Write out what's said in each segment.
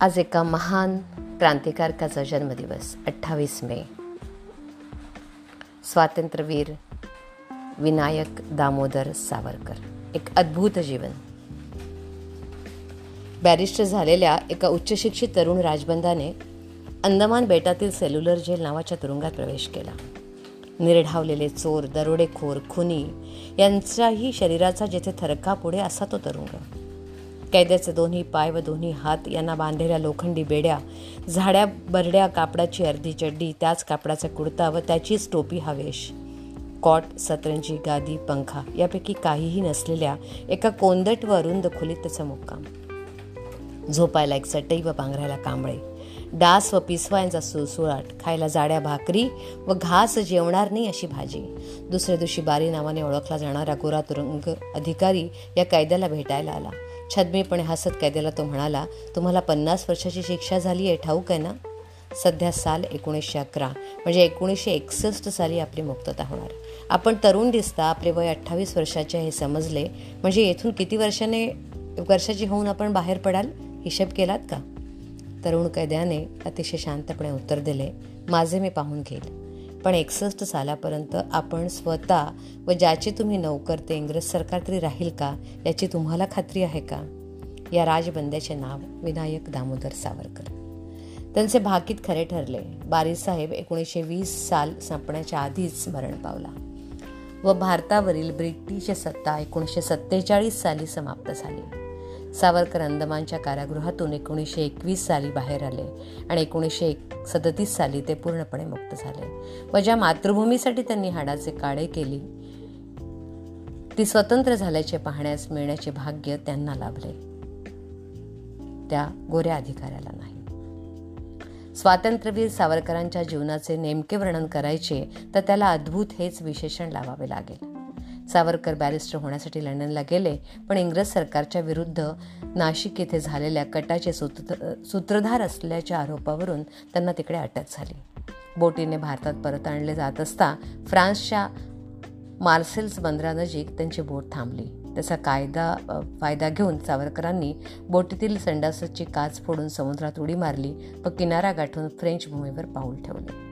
आज एका महान क्रांतिकारकाचा जन्मदिवस अठ्ठावीस मे. स्वातंत्र्यवीर विनायक दामोदर सावरकर. एक अद्भुत जीवन. बॅरिस्टर झालेल्या एका उच्चशिक्षित तरुण राजबंधाने अंदमान बेटातील सेल्युलर जेल नावाच्या तुरुंगात प्रवेश केला. निर्ढावलेले चोर दरोडेखोर खुनी यांचाही शरीराचा जेथे थरका पुढे असा तो तरुंग. कैद्याचे दोन्ही पाय व दोन्ही हात यांना बांधलेल्या लोखंडी बेड्या झाड्या बरड्या कापडाची अर्धी चड्डी त्याच कापडाचा कुडता व त्याचीच टोपी हवेश. कॉट सतरंजी गादी पंखा यापैकी काहीही नसलेल्या एका कोंदट व अरुंद खोलीत त्याचा मुक्काम. झोपायला एक चटई व पांघरायला कांबळे. डास व पिसवा यांचा सुळसुळाट खायला जाड्या भाकरी व घास जेवणार नाही अशी भाजी. दुसऱ्या दिवशी बारी नावाने ओळखला जाणारा गोरा तुरुंग अधिकारी या कैद्याला भेटायला आला. छदमीपणे हसत कैद्याला तो म्हणाला तुम्हाला पन्नास वर्षाची शिक्षा झाली आहे ठाऊक आहे ना? सध्या साल एकोणीसशे अकरा म्हणजे एकोणीसशे एकसष्ट साली आपली मुक्तता होणार. आपण तरुण दिसता आपले वय अठ्ठावीस वर्षाचे हे समजले म्हणजे येथून किती वर्षाने वर्षाची होऊन आपण बाहेर पडाल? हिशेब केलात का? तरुण कैद्याने अतिशय शांतपणे उत्तर दिले माझे मी पाहून घेईल. पण एकसष्ट सालापर्यंत आपण स्वतः व ज्याचे तुम्ही नोकर ते इंग्रज सरकार तरी राहील का याची तुम्हाला खात्री आहे का? या राजबंद्याचे नाव विनायक दामोदर सावरकर. त्यांचे भाकीत खरे ठरले. बारीसाहेब एकोणीसशे वीस साल संपण्याच्या आधीच मरण पावला व भारतावरील ब्रिटिश सत्ता एकोणीसशे सत्तेचाळीस साली समाप्त झाली. सावरकर अंदमानच्या कारागृहातून एकोणीसशे एकवीस साली बाहेर आले आणि एकोणीसशे एक सदतीस साली ते पूर्णपणे मुक्त झाले. व ज्या मातृभूमीसाठी त्यांनी हाडाचे काळे केली ती स्वतंत्र झाल्याचे पाहण्यास मिळण्याचे भाग्य त्यांना लाभले. त्या गोऱ्या अधिकाऱ्याला नाही. स्वातंत्र्यवीर सावरकरांच्या जीवनाचे नेमके वर्णन करायचे तर त्याला अद्भुत हेच विशेषण लावावे लागेल. सावरकर बॅरिस्टर होण्यासाठी लंडनला गेले पण इंग्रज सरकारच्या विरुद्ध नाशिक येथे झालेल्या कटाचे सूत्रधार असल्याच्या आरोपावरून त्यांना तिकडे अटक झाली. बोटीने भारतात परत आणले जात असता फ्रान्सच्या मार्सेल्स बंदरानजीक त्यांची बोट थांबली. त्याचा कायदा फायदा घेऊन सावरकरांनी बोटीतील संडासाची काच फोडून समुद्रात उडी मारली व किनारा गाठून फ्रेंच भूमीवर पाऊल ठेवले.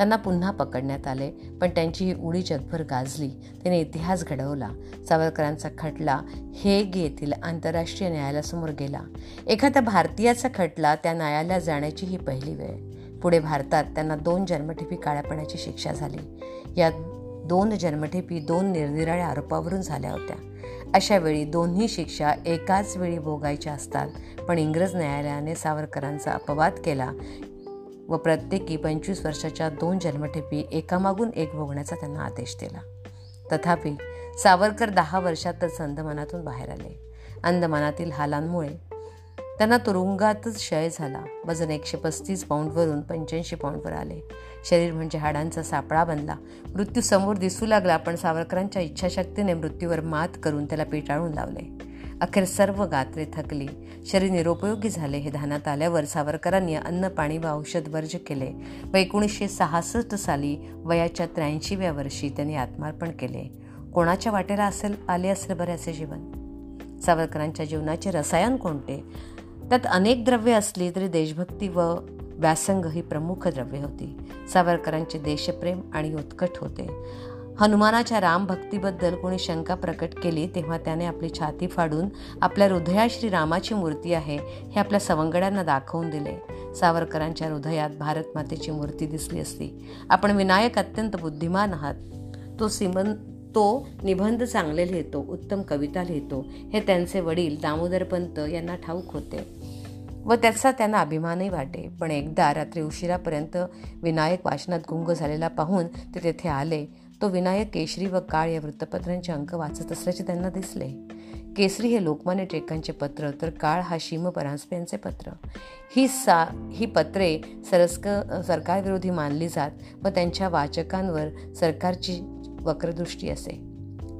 त्यांना पुन्हा पकडण्यात आले पण त्यांची ही उडी जगभर गाजली. त्याने इतिहास घडवला. सावरकरांचा खटला हेग येथील आंतरराष्ट्रीय न्यायालयासमोर गेला. एखाद्या भारतीयाचा खटला त्या न्यायालयात जाण्याची ही पहिली वेळ. पुढे भारतात त्यांना दोन जन्मठेपी काळ्यापणाची शिक्षा झाली. या दोन जन्मठेपी दोन निरनिराळ्या आरोपावरून झाल्या होत्या. अशा वेळी दोन्ही शिक्षा एकाच वेळी भोगायच्या असतात पण इंग्रज न्यायालयाने सावरकरांचा अपवाद केला व प्रत्येकी पंचवीस वर्षाच्या दोन जन्मठेपी एकामागून एक भोगण्याचा त्यांना आदेश दिला. तथापि सावरकर दहा वर्षातच अंदमानातून बाहेर आले. अंदमानातील हालांमुळे त्यांना तुरुंगातच क्षय झाला. वजन एकशे पस्तीस पाऊंडवरून पंच्याऐंशी पाऊंडवर आले. शरीर म्हणजे हाडांचा सापळा बनला. मृत्यू समोर दिसू लागला पण सावरकरांच्या इच्छाशक्तीने मृत्यूवर मात करून त्याला पिटाळून लावले. अखेर सर्व गात्रे थकली. शरीर निरुपयोगी झाले. हे ध्यानात आल्यावर सावरकरांनी अन्न पाणी व औषध वर्ज केले व एकोणीसशे सहासष्ट साली वयाच्या त्र्याऐंशीव्या वर्षी त्यांनी आत्मार्पण केले. कोणाच्या वाटेला असेल आले असेल बऱ्याचे जीवन? सावरकरांच्या जीवनाचे रसायन कोणते? त्यात अनेक द्रव्ये असली तरी देशभक्ती व व्यासंग ही प्रमुख द्रव्ये होती. सावरकरांचे देशप्रेम आणि उत्कट होते. हनुमानाच्या रामभक्तीबद्दल कोणी शंका प्रकट केली तेव्हा त्याने आपली छाती फाडून आपल्या हृदयात श्री रामाची मूर्ती आहे हे आपल्या सवंगड्यांना दाखवून दिले. सावरकरांच्या हृदयात भारत मातेची मूर्ती दिसली असती. आपण विनायक अत्यंत बुद्धिमान आहात. तो सिमन तो निबंध चांगले लिहितो उत्तम कविता लिहितो. हे त्यांचे वडील दामोदरपंत यांना ठाऊक होते व त्याचा त्यांना अभिमानही वाटे. पण एकदा रात्री उशिरापर्यंत विनायक वाचनात गुंग झालेला पाहून ते तेथे आले. तो विनायक केशरी व काळ या वृत्तपत्रांचे अंक वाचत असल्याचे त्यांना दिसले. केसरी हे लोकमान्य टिळकांचे पत्र तर काळ हा शिम परांजपे यांचे पत्र. ही सा ही पत्रे सरस्क सरकारविरोधी मानली जात व त्यांच्या वाचकांवर सरकारची वक्रदृष्टी असे.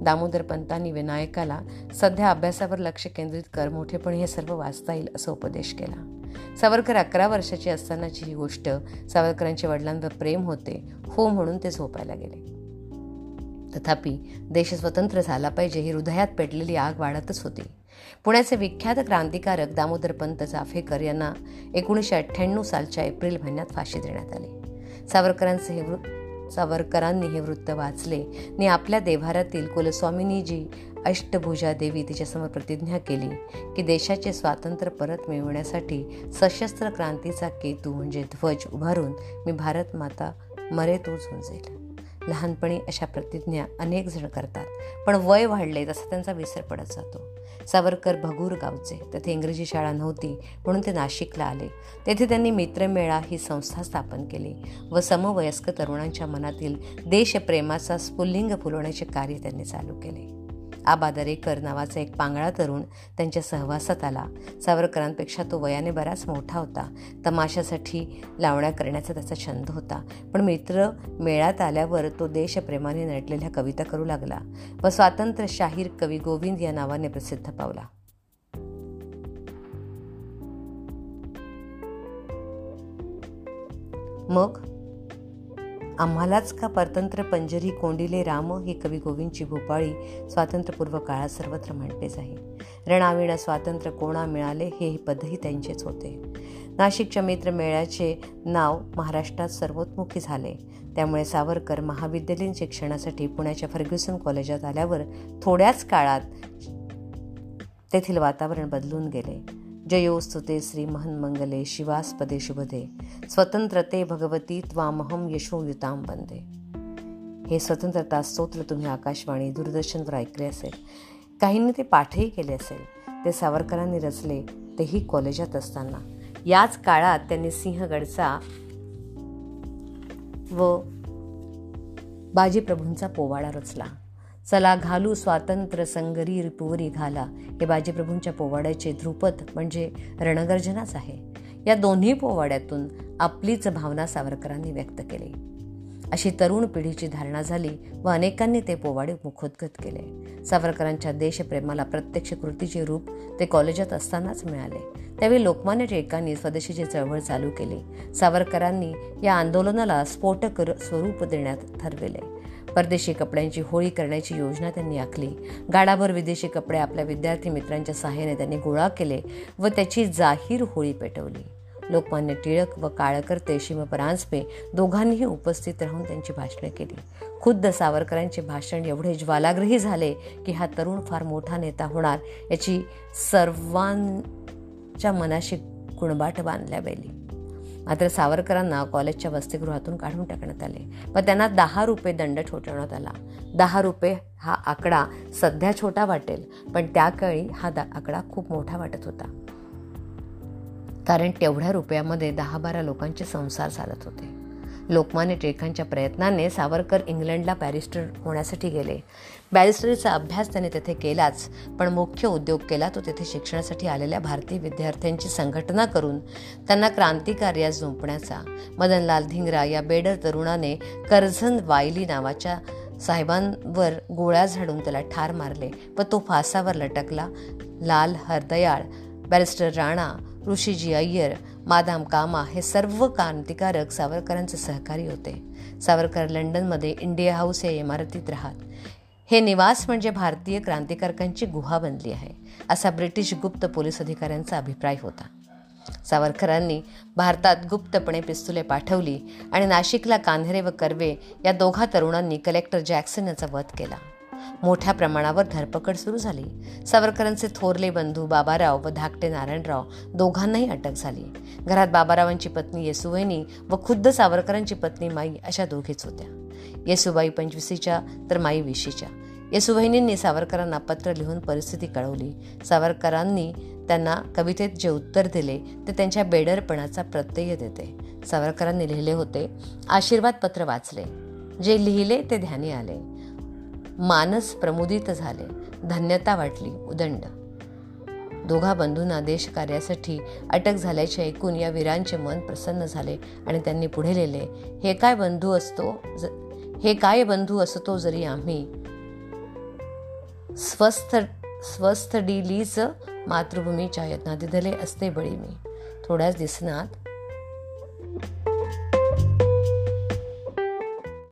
दामोदर पंतांनी विनायकाला सध्या अभ्यासावर लक्ष केंद्रित कर मोठेपणी हे सर्व वाचता येईल असा उपदेश केला. सावरकर अकरा वर्षाची असतानाची ही गोष्ट सावरकरांच्या वडिलांवर प्रेम होते हो म्हणून ते झोपायला गेले. तथापि देश स्वतंत्र झाला पाहिजे ही हृदयात पेटलेली आग वाढतच होती. पुण्याचे विख्यात क्रांतिकारक दामोदर पंत यांना एकोणीसशे अठ्ठ्याण्णव सालच्या एप्रिल महिन्यात फाशी देण्यात आली. सावरकरांचे हे वृत्त सावरकरांनी हे वृत्त वाचले आणि आपल्या देव्हारातील कुलस्वामिनीजी अष्टभुजा देवी तिच्यासमोर प्रतिज्ञा केली की देशाचे स्वातंत्र्य परत मिळवण्यासाठी सशस्त्र क्रांतीचा केतू म्हणजे ध्वज उभारून मी भारत माता मरे तो झुंजेल लहानपणी अशा प्रतिज्ञा अनेक जण करतात पण वय वाढले तसा त्यांचा विसर पडत जातो. सावरकर भगूर गावचे. तेथे इंग्रजी शाळा नव्हती म्हणून ते नाशिकला आले. तेथे त्यांनी मित्रमेळा ही संस्था स्थापन केली व समवयस्क तरुणांच्या मनातील देशप्रेमाचा स्फुल्लिंग फुलवण्याचे कार्य त्यांनी चालू केले. आबा दरेकर नावाचा एक पांगळा तरुण त्यांच्या सहवासात आला सावरकरांपेक्षा तो वयाने बराच मोठा होता. तमाशासाठी लावण्या करण्याचा त्याचा छंद होता. पण मित्र मेळ्यात आल्यावर तो देशप्रेमाने नटलेल्या कविता करू लागला व स्वातंत्र्य शाहीर कवी गोविंद या नावाने प्रसिद्ध पावला. मग आम्हालाच का परतंत्र पंजरी कोंडिले राम? ही कवी गोविंदची भोपाळी स्वातंत्र्यपूर्व काळात सर्वत्र म्हणतेच आहे. रणाविण स्वातंत्र्य कोणा मिळाले? हे पदही त्यांचेच होते. नाशिकच्या मित्र मेळ्याचे नाव महाराष्ट्रात सर्वोत्मुखी झाले. त्यामुळे सावरकर महाविद्यालयीन शिक्षणासाठी पुण्याच्या फर्ग्युसन कॉलेजात आल्यावर थोड्याच काळात तेथील वातावरण बदलून गेले. जयोस्तुते श्री मंगले शिवास्पदे शुभदे। स्वतंत्रते भगवती त्वामहम यशोयुताम वंदे हे स्वतंत्रता स्तोत्र तुम्ही आकाशवाणी दूरदर्शनवर ऐकले असेल काहींनी ते पाठही केले असेल ते सावरकरांनी रचले तेही कॉलेजात असताना. याच काळात त्यांनी सिंहगडचा व बाजीप्रभूंचा पोवाडा रचला. चला घालू स्वातंत्र्य संगरी रिपुवरी घाला. हे बाजीप्रभूंच्या पोवाड्याचे ध्रुपद म्हणजे रणगर्जनाच आहे. या दोन्ही पोवाड्यातून आपलीच भावना सावरकरांनी व्यक्त केली. अशी तरुण पिढीची धारणा झाली व अनेकांनी ते पोवाडे मुखोद्गत केले. सावरकरांच्या देशप्रेमाला प्रत्यक्ष कृतीचे रूप ते कॉलेजात असतानाच मिळाले. त्यावेळी लोकमान्य टिळकांनी स्वदेशीची चळवळ चालू केली. सावरकरांनी या आंदोलनाला स्फोटक स्वरूप देण्यात ठरविले. परदेशी कपड्यांची होळी करण्याची योजना त्यांनी आखली. गाडाभर विदेशी कपडे आपल्या विद्यार्थी मित्रांच्या सहाय्याने त्यांनी गोळा केले व त्याची जाहीर होळी पेटवली. लोकमान्य टिळक व काळकर्ते शिव परांजपे दोघांनीही उपस्थित राहून त्यांची भाषणे केली. खुद्द सावरकरांचे भाषण एवढे ज्वालाग्रही झाले की हा तरुण फार मोठा नेता होणार याची सर्वांच्या मनाशी कुणबाट बांधल्या गेली. मात्र सावरकरांना कॉलेजच्या वसतिगृहातून काढून टाकण्यात आले. व त्यांना दहा रुपये दंड ठोठवण्यात आला. दहा रुपये हा आकडा सध्या छोटा वाटेल पण त्या काळी हा आकडा खूप मोठा वाटत होता. कारण तेवढ्या रुपयामध्ये दहा बारा लोकांचे संसार चालत होते. लोकमान्य टिळकांच्या प्रयत्नाने सावरकर इंग्लंडला बॅरिस्टर होण्यासाठी गेले. बॅरिस्टरीचा अभ्यास त्याने तेथे केलाच पण मुख्य उद्योग केला तो तेथे शिक्षणासाठी आलेल्या भारतीय विद्यार्थ्यांची संघटना करून त्यांना क्रांतिकार्यास झोंपण्याचा मदनलाल धिंगरा या बेडर तरुणाने कर्झन वायली नावाच्या साहेबांवर गोळ्या झाडून त्याला ठार मारले व तो फासावर लटकला. लाल हरदयाळ बॅरिस्टर राणा ऋषीजी अय्यर मादाम कामा हे सर्व क्रांतिकारक सावरकरांचे सहकारी होते. सावरकर लंडनमध्ये इंडिया हाऊस या इमारतीत राहत. हे निवास म्हणजे भारतीय क्रांतिकारकांची गुहा बनली आहे असा ब्रिटिश गुप्त पोलीस अधिकाऱ्यांचा अभिप्राय होता. सावरकरांनी भारतात गुप्तपणे पिस्तुले पाठवली आणि नाशिकला कान्हेरे व कर्वे या दोघा तरुणांनी कलेक्टर जॅक्सन याचा वध केला. मोठ्या प्रमाणावर धरपकड सुरू झाली. सावरकरांचे थोरले बंधू बाबाराव व धाकटे नारायणराव दोघांनाही अटक झाली. घरात बाबारावांची पत्नी येसुवहिनी व खुद्द सावरकरांची पत्नी माई अशा दोघीच होत्या. येसुबाई पंचवीसीच्या तर माई विशीच्या. येसुवहिनींनी सावरकरांना पत्र लिहून परिस्थिती कळवली. सावरकरांनी त्यांना कवितेत जे उत्तर दिले ते त्यांच्या बेडरपणाचा प्रत्यय देते. सावरकरांनी लिहिले होते आशीर्वाद पत्र वाचले. जे लिहिले ते ध्यानी आले. मानस प्रमुदित झाले. धन्यता वाटली. उदंड. दोघा बंधूंना देशकार्यासाठी अटक झाल्याचे ऐकून या वीरांचे मन प्रसन्न झाले आणि त्यांनी पुढे लिहिले हे काय बंधू असतो हे काय बंधू असतो जरी आम्ही स्वस्थ स्वस्थ डिलीच मातृभूमीच्या यत्नात दिधले असते बळी मी. थोड्याच दिसनात